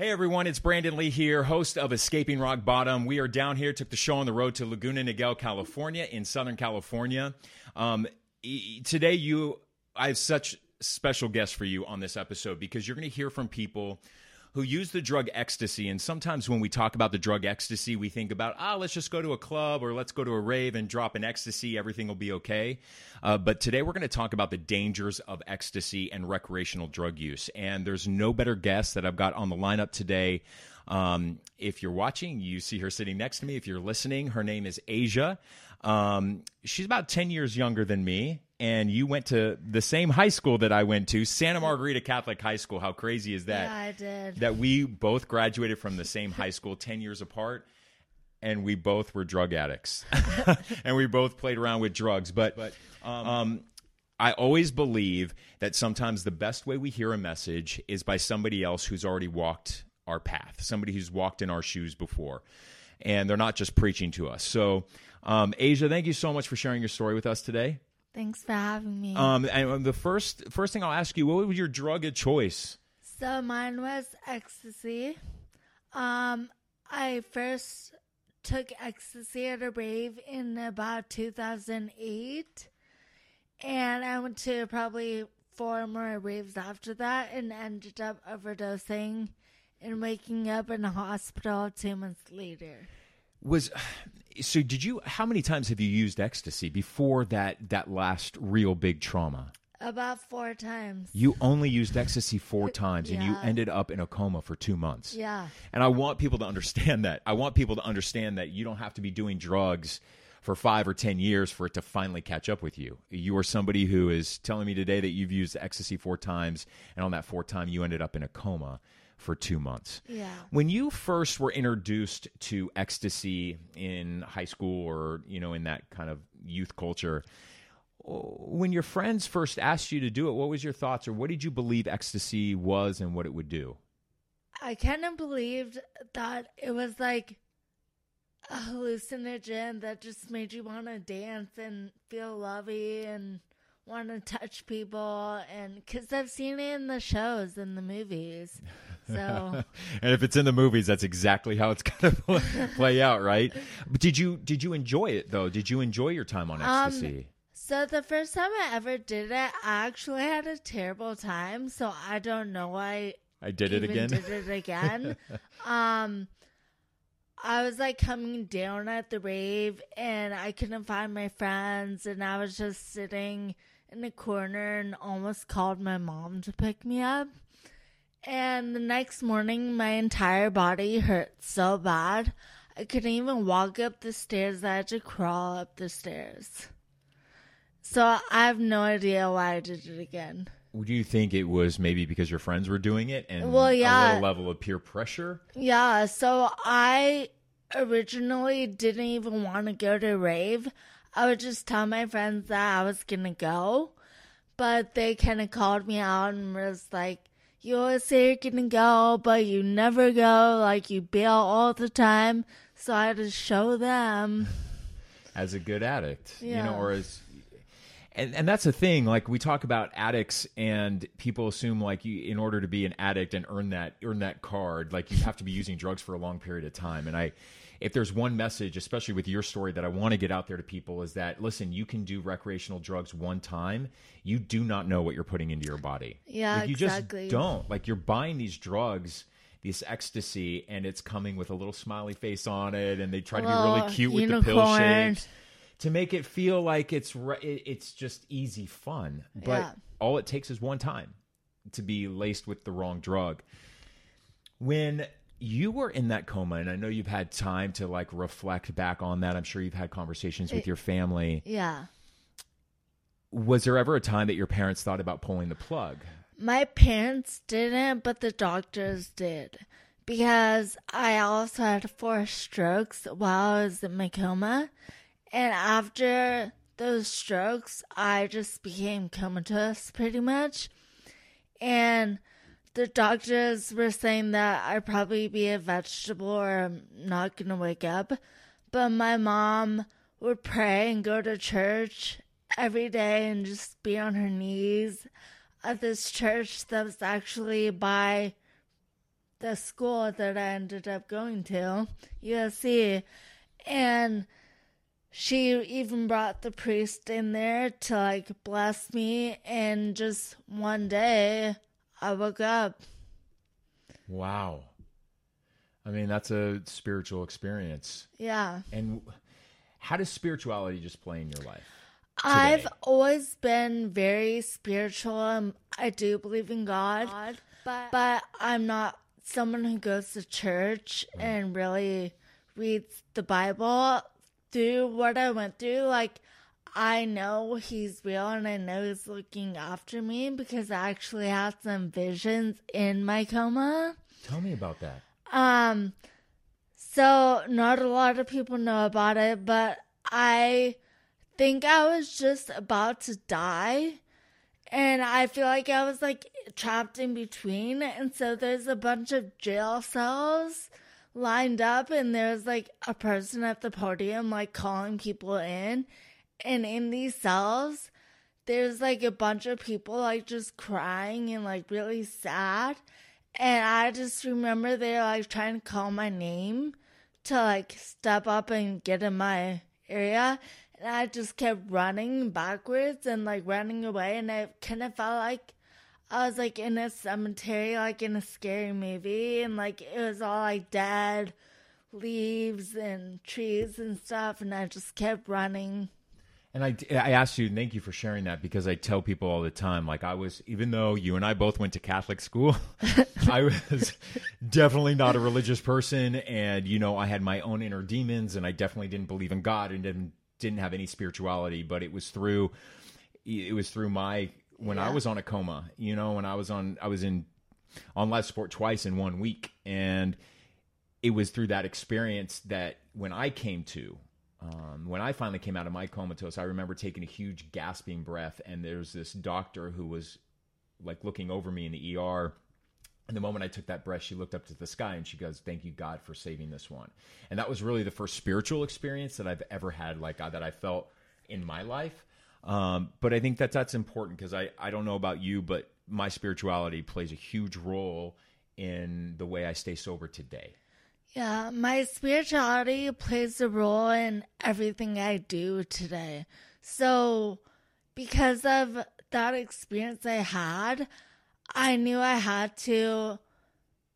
Hey everyone, it's Brandon Lee here, host of Escaping Rock Bottom. We are down here, took the show on the road to Laguna Niguel, California, in Southern California. Um, e- today, you, I have such special guests for you on this episode because you're going to hear from people who use the drug ecstasy. And sometimes when we talk about the drug ecstasy, we think about, ah, let's just go to a club or let's go to a rave and drop an ecstasy. Everything will be okay. Uh, but today we're going to talk about the dangers of ecstasy and recreational drug use. And there's no better guest that I've got on the lineup today. Um, if you're watching, you see her sitting next to me. If you're listening, her name is Asia. Um, she's about 10 years younger than me and you went to the same high school that I went to, Santa Margarita Catholic High School. How crazy is that? Yeah, I did. That we both graduated from the same high school 10 years apart and we both were drug addicts. and we both played around with drugs, but, but um, um, I always believe that sometimes the best way we hear a message is by somebody else who's already walked our path, somebody who's walked in our shoes before. And they're not just preaching to us. So, um, Asia, thank you so much for sharing your story with us today. Thanks for having me. Um, and the first first thing I'll ask you, what was your drug of choice? so mine was ecstasy. Um, I first took ecstasy at a rave in about 2008, and I went to probably four more raves after that, and ended up overdosing and waking up in a hospital two months later. Was so did you how many times have you used ecstasy before that that last real big trauma? About four times. You only used ecstasy four times and you ended up in a coma for 2 months. Yeah. And I want people to understand that. I want people to understand that you don't have to be doing drugs for 5 or 10 years for it to finally catch up with you. You are somebody who is telling me today that you've used ecstasy four times and on that fourth time you ended up in a coma for 2 months. Yeah. When you first were introduced to ecstasy in high school or, you know, in that kind of youth culture, when your friends first asked you to do it, what was your thoughts or what did you believe ecstasy was and what it would do? I kind of believed that it was like a hallucinogen that just made you want to dance and feel lovey and want to touch people. And because I've seen it in the shows and the movies. So, and if it's in the movies, that's exactly how it's going to play out, right? But did you did you enjoy it though? Did you enjoy your time on Um, ecstasy? so the first time I ever did it, I actually had a terrible time. So I don't know why I did it again. Did it again. um, I was like coming down at the rave, and I couldn't find my friends, and I was just sitting in a corner and almost called my mom to pick me up. And the next morning, my entire body hurt so bad. I couldn't even walk up the stairs. I had to crawl up the stairs. So I have no idea why I did it again. Do you think it was maybe because your friends were doing it and Well, yeah. little level of peer pressure? Yeah, so I originally didn't even want to go to rave. I would just tell my friends that I was gonna go, but they kind of called me out and was like, "You always say you're gonna go, but you never go. Like you bail all the time." So I had to show them. as a good addict, yeah. you know, or as and and that's the thing. Like we talk about addicts, and people assume like you, in order to be an addict and earn that earn that card, like you have to be using drugs for a long period of time. And I, if there's one message, especially with your story, that I want to get out there to people is that listen, you can do recreational drugs one time. You do not know what you're putting into your body. Yeah, like, you exactly. just don't. Like you're buying these drugs. This ecstasy, and it's coming with a little smiley face on it, and they try to be really cute with the pill shapes to make it feel like it's re- it's just easy fun. But Yeah. all it takes is one time to be laced with the wrong drug. When you were in that coma, and I know you've had time to like reflect back on that. I'm sure you've had conversations with your family. Yeah. Was there ever a time that your parents thought about pulling the plug? My parents didn't, but the doctors did. Because I also had four strokes while I was in my coma. And after those strokes, I just became comatose pretty much. And the doctors were saying that I'd probably be a vegetable or I'm not going to wake up. But my mom would pray and go to church every day and just be on her knees at this church that was actually by the school that I ended up going to, USC, and she even brought the priest in there to like bless me and just one day I woke up. Wow. I mean, that's a spiritual experience. Yeah. And how does spirituality just play in your life? I've always been very spiritual. Um, I do believe in God, but but I'm not someone who goes to church mm-hmm. and really reads the Bible. Through what I went through, like I know He's real and I know He's looking after me because I actually had some visions in my coma. Tell me about that. Um, so not a lot of people know about it, but I think I was just about to die. And I feel like I was like trapped in between. And so there's a bunch of jail cells lined up, and there's like a person at the podium, like calling people in. And in these cells, there's like a bunch of people like just crying and like really sad. And I just remember they're like trying to call my name to like step up and get in my area. And I just kept running backwards and like running away. And I kind of felt like I was like in a cemetery, like in a scary movie. And like it was all like dead leaves and trees and stuff. And I just kept running. And I, I asked you, and thank you for sharing that because I tell people all the time, like I was, even though you and I both went to Catholic school, I was definitely not a religious person. And, you know, I had my own inner demons and I definitely didn't believe in God and didn't, didn't have any spirituality, but it was through, it was through my, when I was on a coma, you know, when I was on, I was in, on life support twice in one week. And it was through that experience that when I came to, um, when I finally came out of my comatose, I remember taking a huge gasping breath, and there's this doctor who was like looking over me in the ER. And the moment I took that breath, she looked up to the sky and she goes, "Thank you, God, for saving this one." And that was really the first spiritual experience that I've ever had, like uh, that I felt in my life. Um, but I think that that's important because I I don't know about you, but my spirituality plays a huge role in the way I stay sober today. Yeah, my spirituality plays a role in everything I do today. So, because of that experience I had, I knew I had to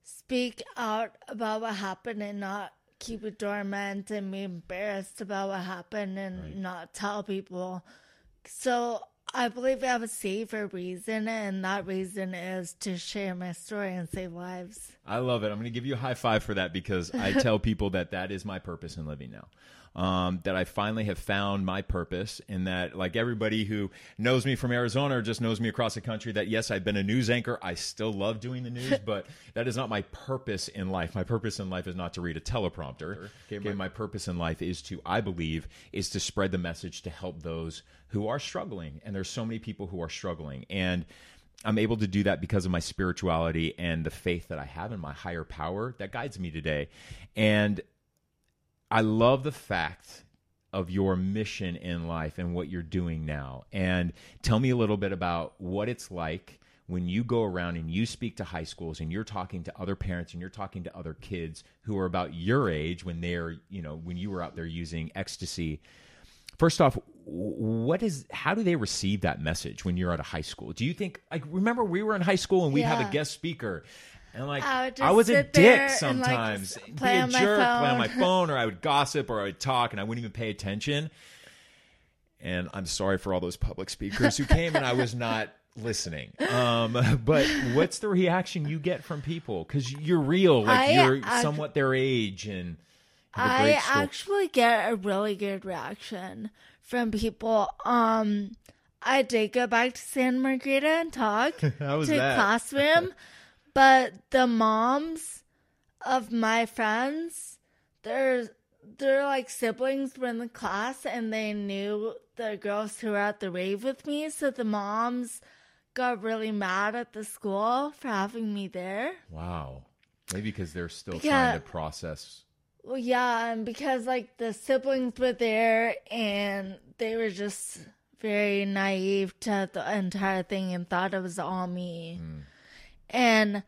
speak out about what happened and not keep it dormant and be embarrassed about what happened and Right. not tell people. So, I believe I have a safer reason, and that reason is to share my story and save lives. I love it. I'm going to give you a high five for that because I tell people that that is my purpose in living now. Um, that I finally have found my purpose, and that like everybody who knows me from Arizona or just knows me across the country, that yes, I've been a news anchor. I still love doing the news, but that is not my purpose in life. My purpose in life is not to read a teleprompter. Okay, my purpose in life is to, I believe, is to spread the message to help those who are struggling, and there's so many people who are struggling, and I'm able to do that because of my spirituality and the faith that I have in my higher power that guides me today. And I love the fact of your mission in life and what you're doing now. And tell me a little bit about what it's like when you go around and you speak to high schools and you're talking to other parents and you're talking to other kids who are about your age when they're, you know, when you were out there using ecstasy. First off, what is how do they receive that message when you're at a high school? Do you think like remember we were in high school and we have Yeah. a guest speaker and like I I was a dick and, like, sometimes, s- be play a on my jerk, play on my phone. or I would gossip or I would talk and I wouldn't even pay attention. And I'm sorry for all those public speakers who came and I was not listening. Um, but what's the reaction you get from people? Because you're real, like I you're act- somewhat their age and I actually get a really good reaction from people. Um, I did go back to Santa Margarita and talk to that? classroom, but the moms of my friends, they're they're like siblings were in the class, and they knew the girls who were at the rave with me. So the moms got really mad at the school for having me there. Wow. Maybe because they're still Yeah. trying to process. Well, yeah, and because like the siblings were there and they were just very naive to the entire thing and thought it was all me. Hmm. And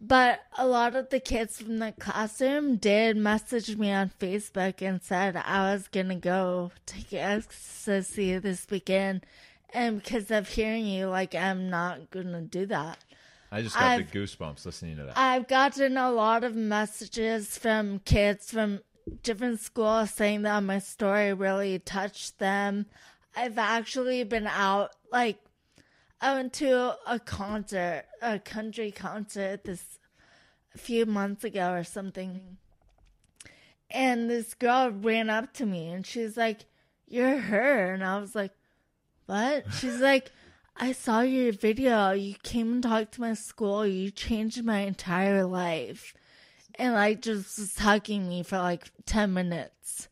But a lot of the kids from the classroom did message me on Facebook and said I was gonna go take ecstasy this weekend, and because of hearing you, like I'm not gonna do that. I just got I've- the goosebumps listening to that. I've gotten a lot of messages from kids from different schools saying that my story really touched them. I've actually been out, like, I went to a concert, a country concert this a few months ago or something. And this girl ran up to me and she's like, You're her. And I was like, What? She's like, I saw your video. You came and talked to my school. You changed my entire life. And like just was hugging me for like 10 minutes.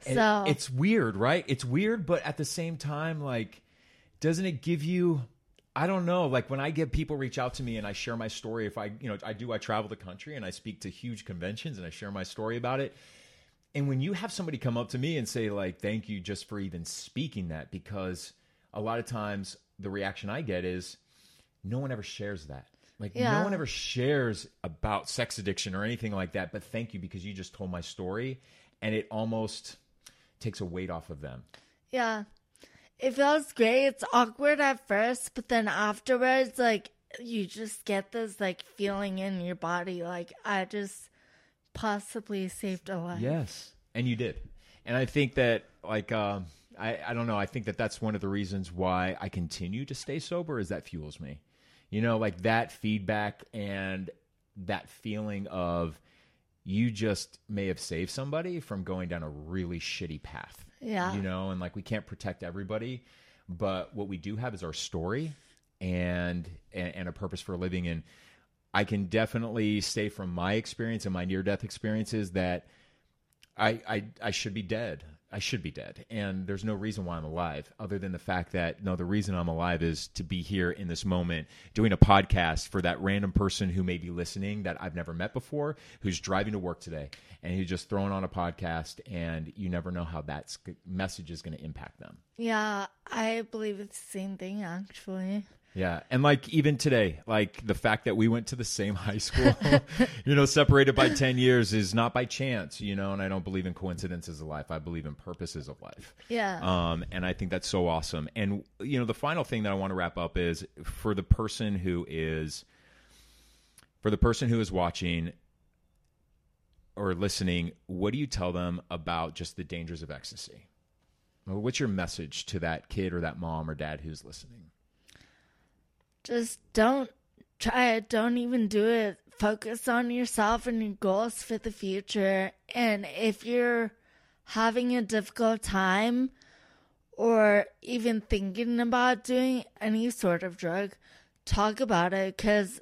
So it's weird, right? It's weird, but at the same time, like, doesn't it give you? I don't know. Like when I get people reach out to me and I share my story, if I, you know, I do, I travel the country and I speak to huge conventions and I share my story about it. And when you have somebody come up to me and say, like, thank you just for even speaking that, because a lot of times the reaction I get is, no one ever shares that. Like, no one ever shares about sex addiction or anything like that. But thank you because you just told my story. And it almost takes a weight off of them. Yeah. It feels great. It's awkward at first, but then afterwards, like, you just get this, like, feeling in your body. Like, I just possibly saved a life. Yes, and you did. And I think that, like, um, I, I don't know. I think that that's one of the reasons why I continue to stay sober is that fuels me. You know, like that feedback and that feeling of you just may have saved somebody from going down a really shitty path. Yeah. You know, and like we can't protect everybody, but what we do have is our story and and, and a purpose for living. And I can definitely say from my experience and my near death experiences that I, I I should be dead. I should be dead, and there's no reason why I'm alive, other than the fact that no, the reason I'm alive is to be here in this moment, doing a podcast for that random person who may be listening that I've never met before, who's driving to work today, and who's just throwing on a podcast, and you never know how that message is going to impact them. Yeah, I believe it's the same thing, actually. Yeah, and like even today, like the fact that we went to the same high school, you know, separated by 10 years is not by chance, you know, and I don't believe in coincidences of life. I believe in purposes of life. Yeah. Um, and I think that's so awesome. And you know, the final thing that I want to wrap up is for the person who is for the person who is watching or listening, what do you tell them about just the dangers of ecstasy? What's your message to that kid or that mom or dad who's listening? Just don't try it. Don't even do it. Focus on yourself and your goals for the future. And if you're having a difficult time or even thinking about doing any sort of drug, talk about it because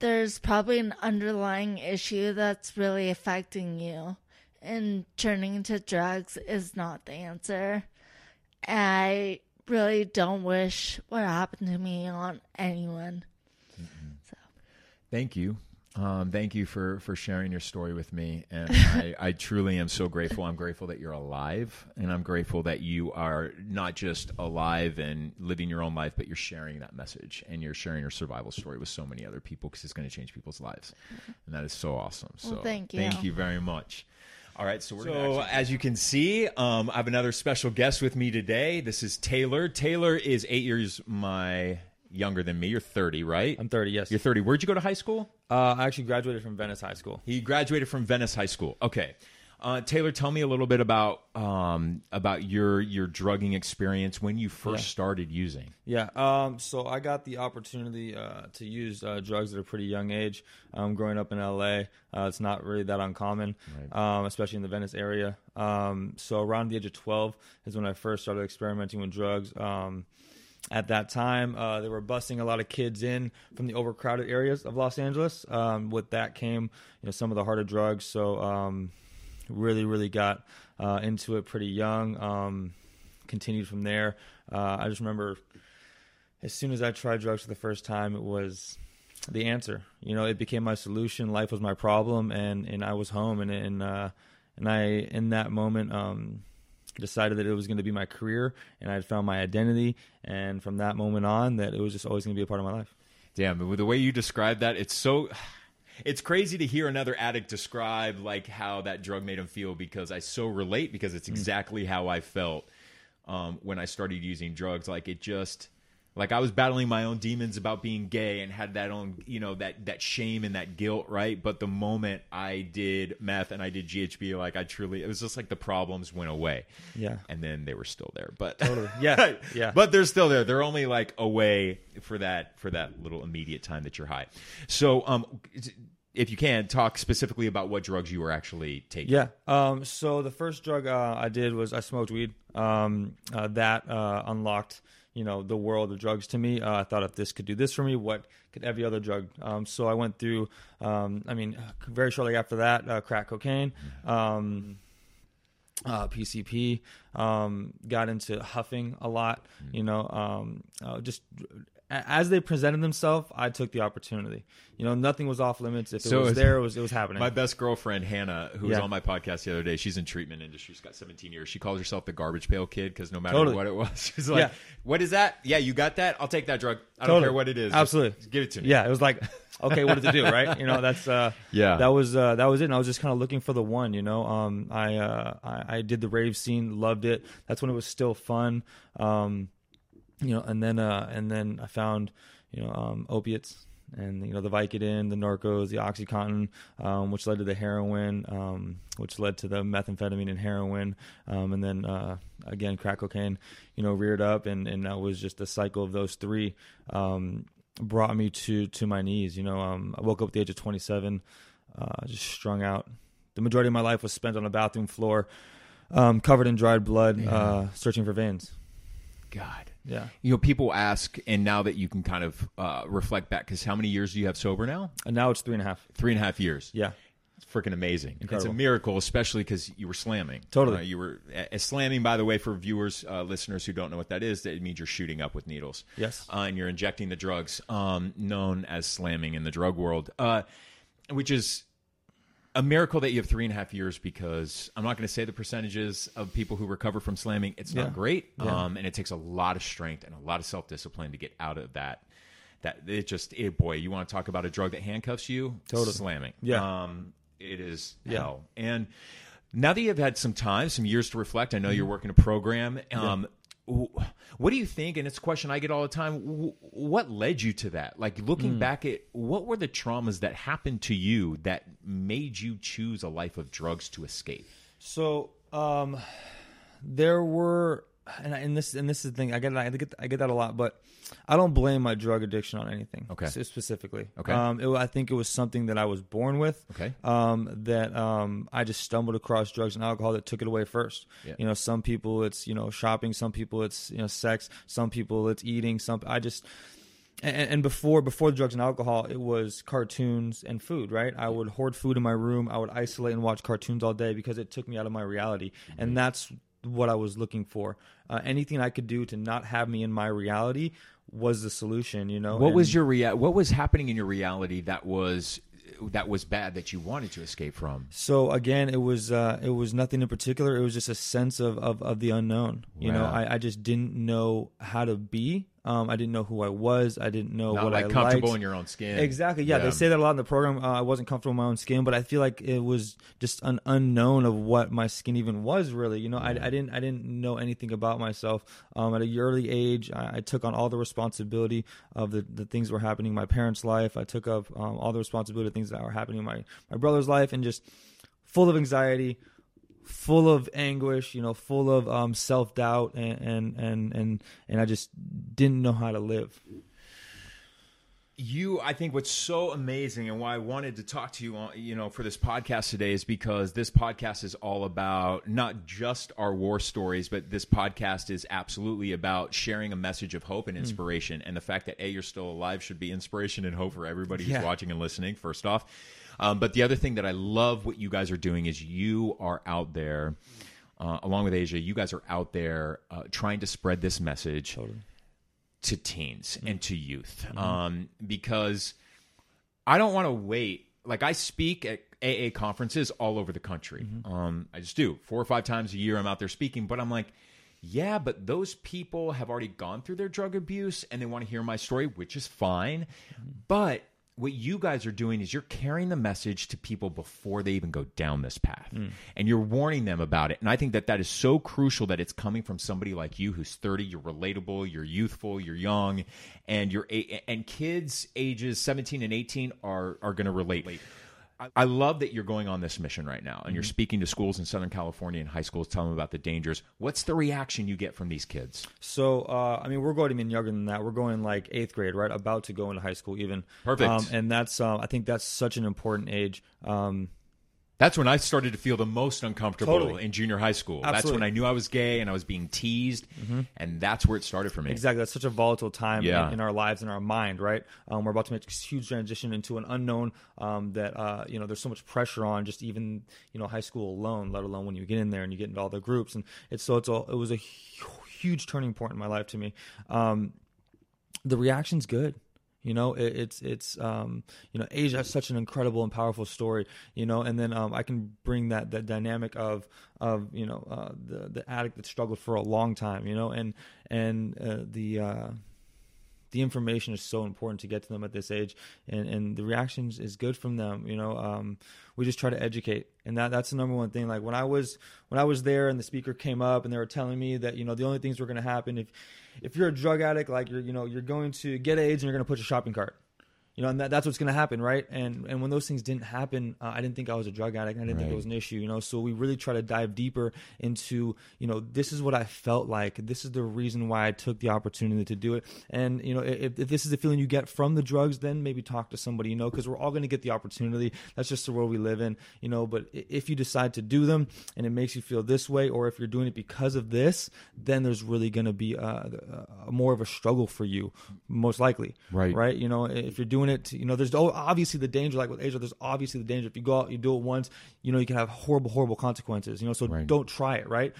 there's probably an underlying issue that's really affecting you. And turning to drugs is not the answer. I really don't wish what happened to me on anyone. So, Thank you. Um, thank you for, for sharing your story with me. And I, I truly am so grateful. I'm grateful that you're alive. And I'm grateful that you are not just alive and living your own life, but you're sharing that message and you're sharing your survival story with so many other people because it's going to change people's lives. And that is so awesome. So Well, thank you. Thank you very much. All right, so we're so as you can see, um, I have another special guest with me today. This is Taylor. Taylor is eight years my younger than me. You're 30, right? I'm 30. Yes. You're 30. Where'd you go to high school? Uh, I actually graduated from Venice High School. He graduated from Venice High School. Okay. Uh, Taylor, tell me a little bit about um, about your your drugging experience when you first Yeah. started using. Yeah. Um, so I got the opportunity uh, to use uh, drugs at a pretty young age. Um, growing up in LA, uh, it's not really that uncommon, um, especially in the Venice area. Um, so around the age of 12 is when I first started experimenting with drugs. Um, at that time, uh, they were busing a lot of kids in from the overcrowded areas of Los Angeles. Um, with that came, you know, some of the harder drugs. So um, really, really got uh, into it pretty young. Um, continued from there. Uh, I just remember as soon as I tried drugs for the first time, it was the answer. You know, it became my solution. Life was my problem, and and I was home, and and uh, and I in that moment um, decided that it was going to be my career, and I had found my identity, and from that moment on, that it was just always going to be a part of my life. Damn, but with the way you describe that, it's so it's crazy to hear another addict describe like how that drug made him feel because I so relate because it's exactly how I felt um, when I started using drugs. Like it just like I was battling my own demons about being gay and had that own you know that that shame and that guilt, right? But the moment I did meth and I did GHB, like I truly it was just like the problems went away. Yeah. And then they were still there. But Totally. Yeah. Yeah. But they're still there. They're only like away for that for that little immediate time that you're high. So um if you can talk specifically about what drugs you were actually taking. Yeah. Um, so the first drug uh, I did was I smoked weed. Um, uh, that uh, unlocked, you know, the world of drugs to me. Uh, I thought if this could do this for me, what could every other drug? Um, so I went through. Um, I mean, very shortly after that, uh, crack cocaine. Um, uh, PCP, um, got into huffing a lot. You know, um, uh, just as they presented themselves, I took the opportunity. You know, nothing was off limits. If it So was there, it was it was happening. My best girlfriend Hannah, who was on my podcast the other day, she's in treatment industry. She's got 17 years. She calls herself the garbage pail kid because no matter Totally. what it was, she's like, Yeah. "What is that? Yeah, you got that? I'll take that drug. I don't care what it is. Just Absolutely. give it to me." Yeah, it was like, okay, what does it do, right? You know, that's uh, Yeah. that was uh, that was it. And I was just kind of looking for the one, you know. Um, I, uh, I I did the rave scene, loved it. That's when it was still fun. Um, you know, and then uh, and then I found you know um, opiates. And you know the Vicodin, the Norcos, the OxyContin, um, which led to the heroin, um, which led to the methamphetamine and heroin, um, and then uh, again crack cocaine, you know, reared up, and and that was just a cycle of those three. Um, brought me to to my knees. You know, um, I woke up at the age of 27, uh, just strung out. The majority of my life was spent on a bathroom floor, um, covered in dried blood, uh, searching for veins. God. Yeah, You know, people ask, and now that you can kind of uh, reflect back, because how many years do you have sober now? and now it's three and a half. Three and a half years. Yeah, It's freaking amazing. It's a miracle, especially because you were slamming. Totally. Uh, you were uh, slamming, by the way, for viewers, uh, listeners who don't know what that is, that it means you're shooting up with needles. Yes. Uh, and you're injecting the drugs, um, known as slamming in the drug world, uh, which is a miracle that you have three and a half years because I'm not going to say the percentages of people who recover from slamming. It's Yeah. not great. Yeah. Um, and it takes a lot of strength and a lot of self discipline to get out of that. That it just, it, boy, you want to talk about a drug that handcuffs you? Totally. Slamming. Yeah. Um, it is Yeah. hell. And now that you've had some time, some years to reflect, I know Mm-hmm. you're working a program. Um, What do you think? And it's a question I get all the time. What led you to that? Like Mm. looking back at what were the traumas that happened to you that made you choose a life of drugs to escape? So um, there were, and, I, and this and this is the thing. I get I get I get that a lot, but I don't blame my drug addiction on anything. Okay. specifically. Okay. Um, it, I think it was something that I was born with. Okay. Um, that um, I just stumbled across drugs and alcohol that took it away first. Yeah. You know, some people it's you know shopping, some people it's you know sex, some people it's eating. Some I just and, and before before the drugs and alcohol, it was cartoons and food. Right, I would hoard food in my room. I would isolate and watch cartoons all day because it took me out of my reality, and that's what I was looking for. Uh, anything I could do to not have me in my reality was the solution. You know, What And- was your rea- What was happening in your reality that was that was bad that you wanted to escape from? So again, it was uh, it was nothing in particular. It was just a sense of of, of the unknown. You know, I, I just didn't know how to be. Um, I didn't know who I was. I didn't know Not what like I was like, comfortable liked. in your own skin. Exactly. Yeah, they say that a lot in the program. Uh, I wasn't comfortable in my own skin, but I feel like it was just an unknown of what my skin even was. Really, you know, I, I didn't I didn't know anything about myself. Um, at a early age, I, I took on all the responsibility of the, the things that were happening in my parents' life. I took up um, all the responsibility of things that were happening in my my brother's life, and just full of anxiety, full of anguish, you know, full of um, self doubt, and, and and and and I just didn't know how to live. You i think what's so amazing and why i wanted to talk to you on you know for this podcast today is because this podcast is all about not just our war stories but this podcast is absolutely about sharing a message of hope and inspiration. And the fact that a you're still alive should be inspiration and hope for everybody who's watching and listening first off. Um, but the other thing that i love what you guys are doing is you are out there uh, along with asia you guys are out there uh, trying to spread this message to teens and to youth um, because I don't want to wait. Like I speak at AA conferences all over the country. Um, I just do four or five times a year. I'm out there speaking, but I'm like, yeah, but those people have already gone through their drug abuse and they want to hear my story, which is fine. But what you guys are doing is you're carrying the message to people before they even go down this path. Mm. And you're warning them about it. And i think that that is so crucial that it's coming from somebody like you who's 30 you're relatable you're youthful you're young and you're and kids ages 17 and 18 are are going to relate I love that you're going on this mission right now and you're speaking to schools in Southern California and high schools, telling them about the dangers. What's the reaction you get from these kids? So, uh, I mean, we're going even younger than that. We're going like eighth grade, right? About to go into high school, even. Perfect. Um, and that's, uh, I think that's such an important age. Um, That's when I started to feel the most uncomfortable Totally. in junior high school. That's when I knew I was gay and I was being teased, and that's where it started for me. Exactly. That's such a volatile time Yeah. in, in our lives and our mind, right? Um, we're about to make this huge transition into an unknown um, that, uh, you know, there's so much pressure on just even, you know, high school alone, let alone when you get in there and you get into all the groups. And it's so it's all, it was a huge turning point in my life to me. Um, the reaction's good. You know, it, it's it's um, you know, Asia has such an incredible and powerful story. You know, and then um, I can bring that that dynamic of of you know uh, the the addict that struggled for a long time. You know, and and uh, the uh, the information is so important to get to them at this age, and and the reactions is good from them. You know, um, we just try to educate, and that that's the number one thing. Like when I was when I was there, and the speaker came up, and they were telling me that you know the only things were going to happen if if you're a drug addict, like you're you know you're going to get AIDS and you're going to put your shopping cart. You know, and that, that's what's going to happen, right? And and when those things didn't happen, uh, I didn't think I was a drug addict. I didn't think it was an issue. You know, so we really try to dive deeper into, you know, this is what I felt like. This is the reason why I took the opportunity to do it. And you know, if, if this is the feeling you get from the drugs, then maybe talk to somebody. You know, because we're all going to get the opportunity. That's just the world we live in. You know, but if you decide to do them and it makes you feel this way, or if you're doing it because of this, then there's really going to be uh, a, more of a struggle for you, most likely. Right. Right. You know, if you're doing it, you know, there's obviously the danger, like with Asia, there's obviously the danger. If you go out, you do it once, you know, you can have horrible, horrible consequences. You know, so Right. don't try it. Right.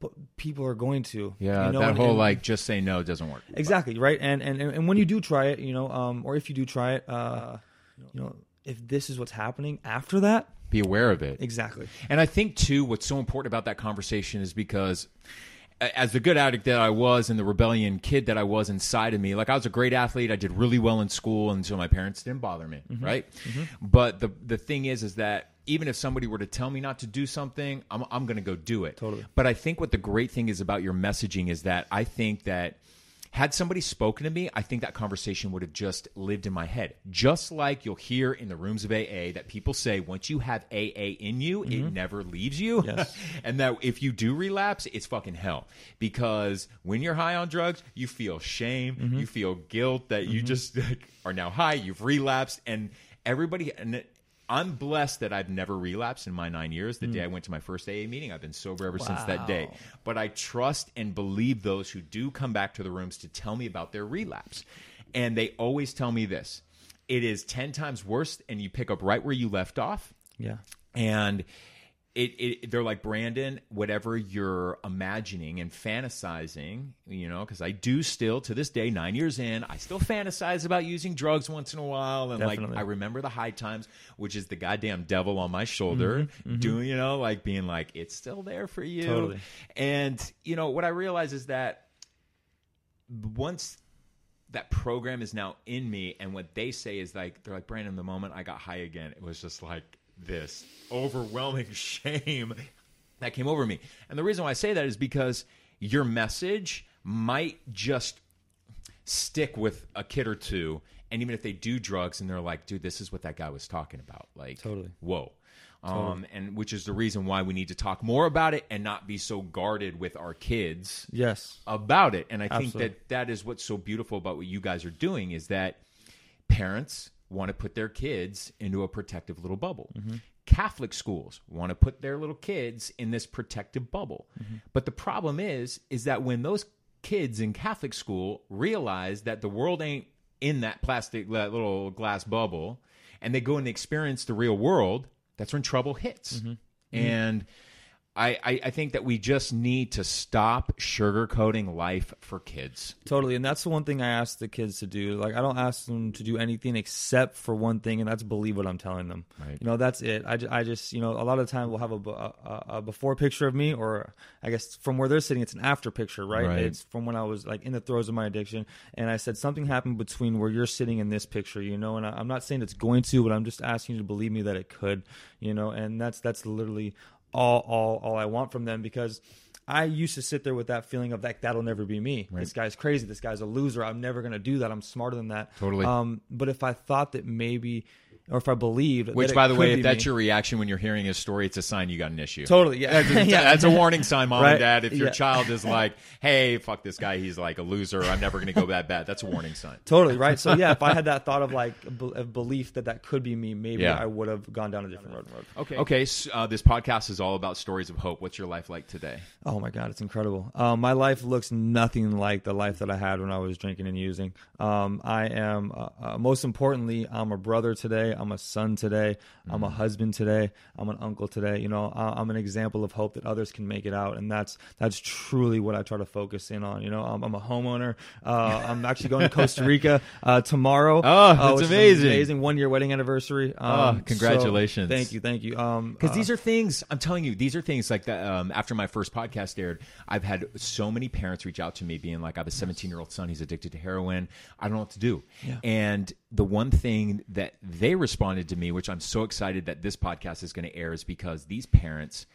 But people are going to. Yeah, you know, that and- whole and- like just say no doesn't work. Exactly right, and and and when you do try it, you know, um, or if you do try it, uh, you know, if this is what's happening after that, Be aware of it. exactly. And I think too, what's so important about that conversation is because as the good addict that I was and the rebellion kid that I was inside of me, like I was a great athlete, I did really well in school, and so my parents didn't bother me, mm-hmm. right? Mm-hmm. But the the thing is, is that even if somebody were to tell me not to do something, I'm I'm going to go do it. Totally. But I think what the great thing is about your messaging is that I think that had somebody spoken to me, I think that conversation would have just lived in my head. Just like you'll hear in the rooms of AA that people say once you have AA in you, it mm-hmm. never leaves you. Yes. and that if you do relapse, it's fucking hell. Because when you're high on drugs, you feel shame, mm-hmm. you feel guilt that you mm-hmm. just like, are now high, you've relapsed, and everybody. And I'm blessed that I've never relapsed in my nine years. The day hmm. I went to my first AA meeting, I've been sober ever since that day. But I trust and believe those who do come back to the rooms to tell me about their relapse. And they always tell me this it is 10 times worse, and you pick up right where you left off Yeah. and it, it they're like Brandon, whatever you're imagining and fantasizing, you know, because I do still to this day, nine years in, I still fantasize about using drugs once in a while, and Definitely. like I remember the high times, which is the goddamn devil on my shoulder, mm-hmm, mm-hmm. doing, you know, like being like it's still there for you, Totally. and you know what I realize is that once that program is now in me and what they say is like they're like brandon the moment i got high again it was just like this overwhelming shame that came over me and the reason why i say that is because your message might just stick with a kid or two and even if they do drugs and they're like dude this is what that guy was talking about like Totally. whoa um, and which is the reason why we need to talk more about it and not be so guarded with our kids Yes. about it. And I think that that is what's so beautiful about what you guys are doing is that parents want to put their kids into a protective little bubble. Mm-hmm. Catholic schools want to put their little kids in this protective bubble. Mm-hmm. But the problem is is that when those kids in Catholic school realize that the world ain't in that plastic that little glass bubble and they go and experience the real world, that's when trouble hits. Mm-hmm. And I, I, I think that we just need to stop sugarcoating life for kids. Totally, and that's the one thing I ask the kids to do. Like, I don't ask them to do anything except for one thing, and that's believe what I'm telling them. Right. You know, that's it. I, I just, you know, a lot of the time we'll have a before picture of me, or I guess from where they're sitting, it's an after picture, right? Right. It's from when I was like in the throes of my addiction, and I said something happened between where you're sitting in this picture, you know. And I, I'm not saying it's going to, but I'm just asking you to believe me that it could, you know. And that's that's literally all all all I want from them because I used to sit there with that feeling of like that'll never be me. This guy's crazy. This guy's a loser. I'm never gonna do that. I'm smarter than that. Totally. Um, but if I thought that maybe, or if I believed, Which, that by the could way, be if that's me- your reaction when you're hearing his story, it's a sign you got an issue. totally, yeah, That's, yeah. that's a warning sign, mom Right. and dad. If your Yeah. child is like, "Hey, fuck this guy. He's like a loser. I'm never going to go that bad." That's a warning sign. Totally right. So yeah, if I had that thought of like a belief that that could be me, maybe Yeah. I would have gone down a different road. Okay. Okay. So, uh, this podcast is all about stories of hope. What's your life like today? Oh my God, it's incredible. Um, my life looks nothing like the life that I had when I was drinking and using. Um, I am, uh, uh, most importantly, I'm a brother today. I'm a son today. I'm a husband today. I'm an uncle today. You know, I- I'm an example of hope that others can make it out, and that's that's truly what I try to focus in on. You know, I'm, I'm a homeowner. Uh, I'm actually going to Costa Rica uh, tomorrow. Oh, uh, that's amazing. amazing one year wedding anniversary. Um, Oh, so congratulations. thank you, thank you. Um, Because uh, these are things I'm telling you. These are things like that. Um, after my first podcast aired, I've had so many parents reach out to me, being like, "I have a 17 year old son. He's addicted to heroin. I don't know what to do." And the one thing that they responded to me, which I'm so excited that this podcast is going to air, is because these parents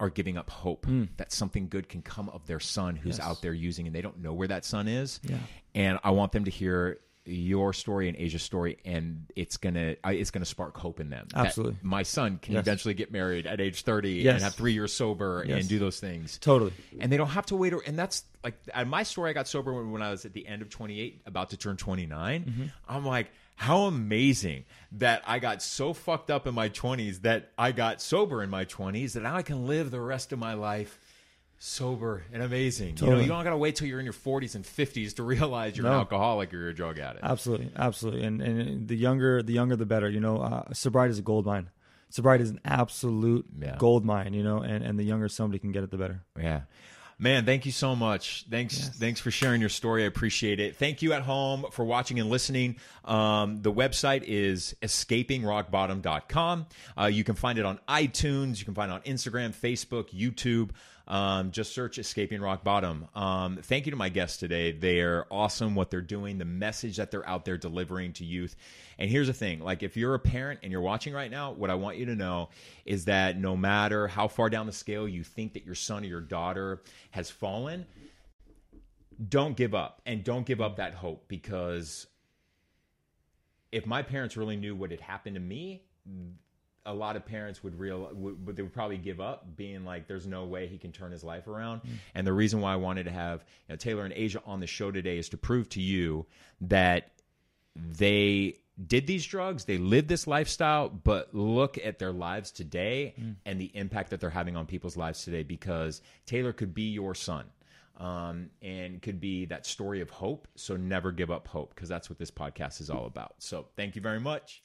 are giving up hope that something good can come of their son who's. Yes. out there using, and they don't know where that son is. Yeah. And I want them to hear your story and Asia's story, and it's gonna it's gonna spark hope in them. Absolutely. my son can Yes. eventually get married at age 30 Yes. and have three years sober Yes. and do those things. totally. And they don't have to wait. And that's like at my story. I got sober when, when I was at the end of 28, about to turn 29. Mm-hmm. I'm like, how amazing that I got so fucked up in my 20s that I got sober in my 20s that now I can live the rest of my life sober and amazing. You know, you don't got to wait till you're in your 40s and 50s to realize you're an alcoholic or you're a drug addict. Absolutely, absolutely, and and the younger the younger the better. You know, uh, sobriety is a gold mine. Sobriety is an absolute Yeah. gold mine. You know, and and the younger somebody can get it, the better. Yeah. Man, thank you so much. Thanks, thanks for sharing your story. I appreciate it. Thank you at home for watching and listening. Um, the website is escapingrockbottom.com. Uh, you can find it on iTunes. You can find it on Instagram, Facebook, YouTube. Um, just search Escaping Rock Bottom. Um, thank you to my guests today. They're awesome what they're doing, the message that they're out there delivering to youth. And here's the thing like, if you're a parent and you're watching right now, what I want you to know is that no matter how far down the scale you think that your son or your daughter has fallen, don't give up and don't give up that hope because if my parents really knew what had happened to me, a lot of parents would real would, would- they would probably give up, being like, "There's no way he can turn his life around." And the reason why I wanted to have you know, Taylor and Asia on the show today is to prove to you that they did these drugs, they lived this lifestyle, but look at their lives today and the impact that they're having on people's lives today. Because Taylor could be your son. Um, and could be that story of hope. So never give up hope because that's what this podcast is all about. So thank you very much.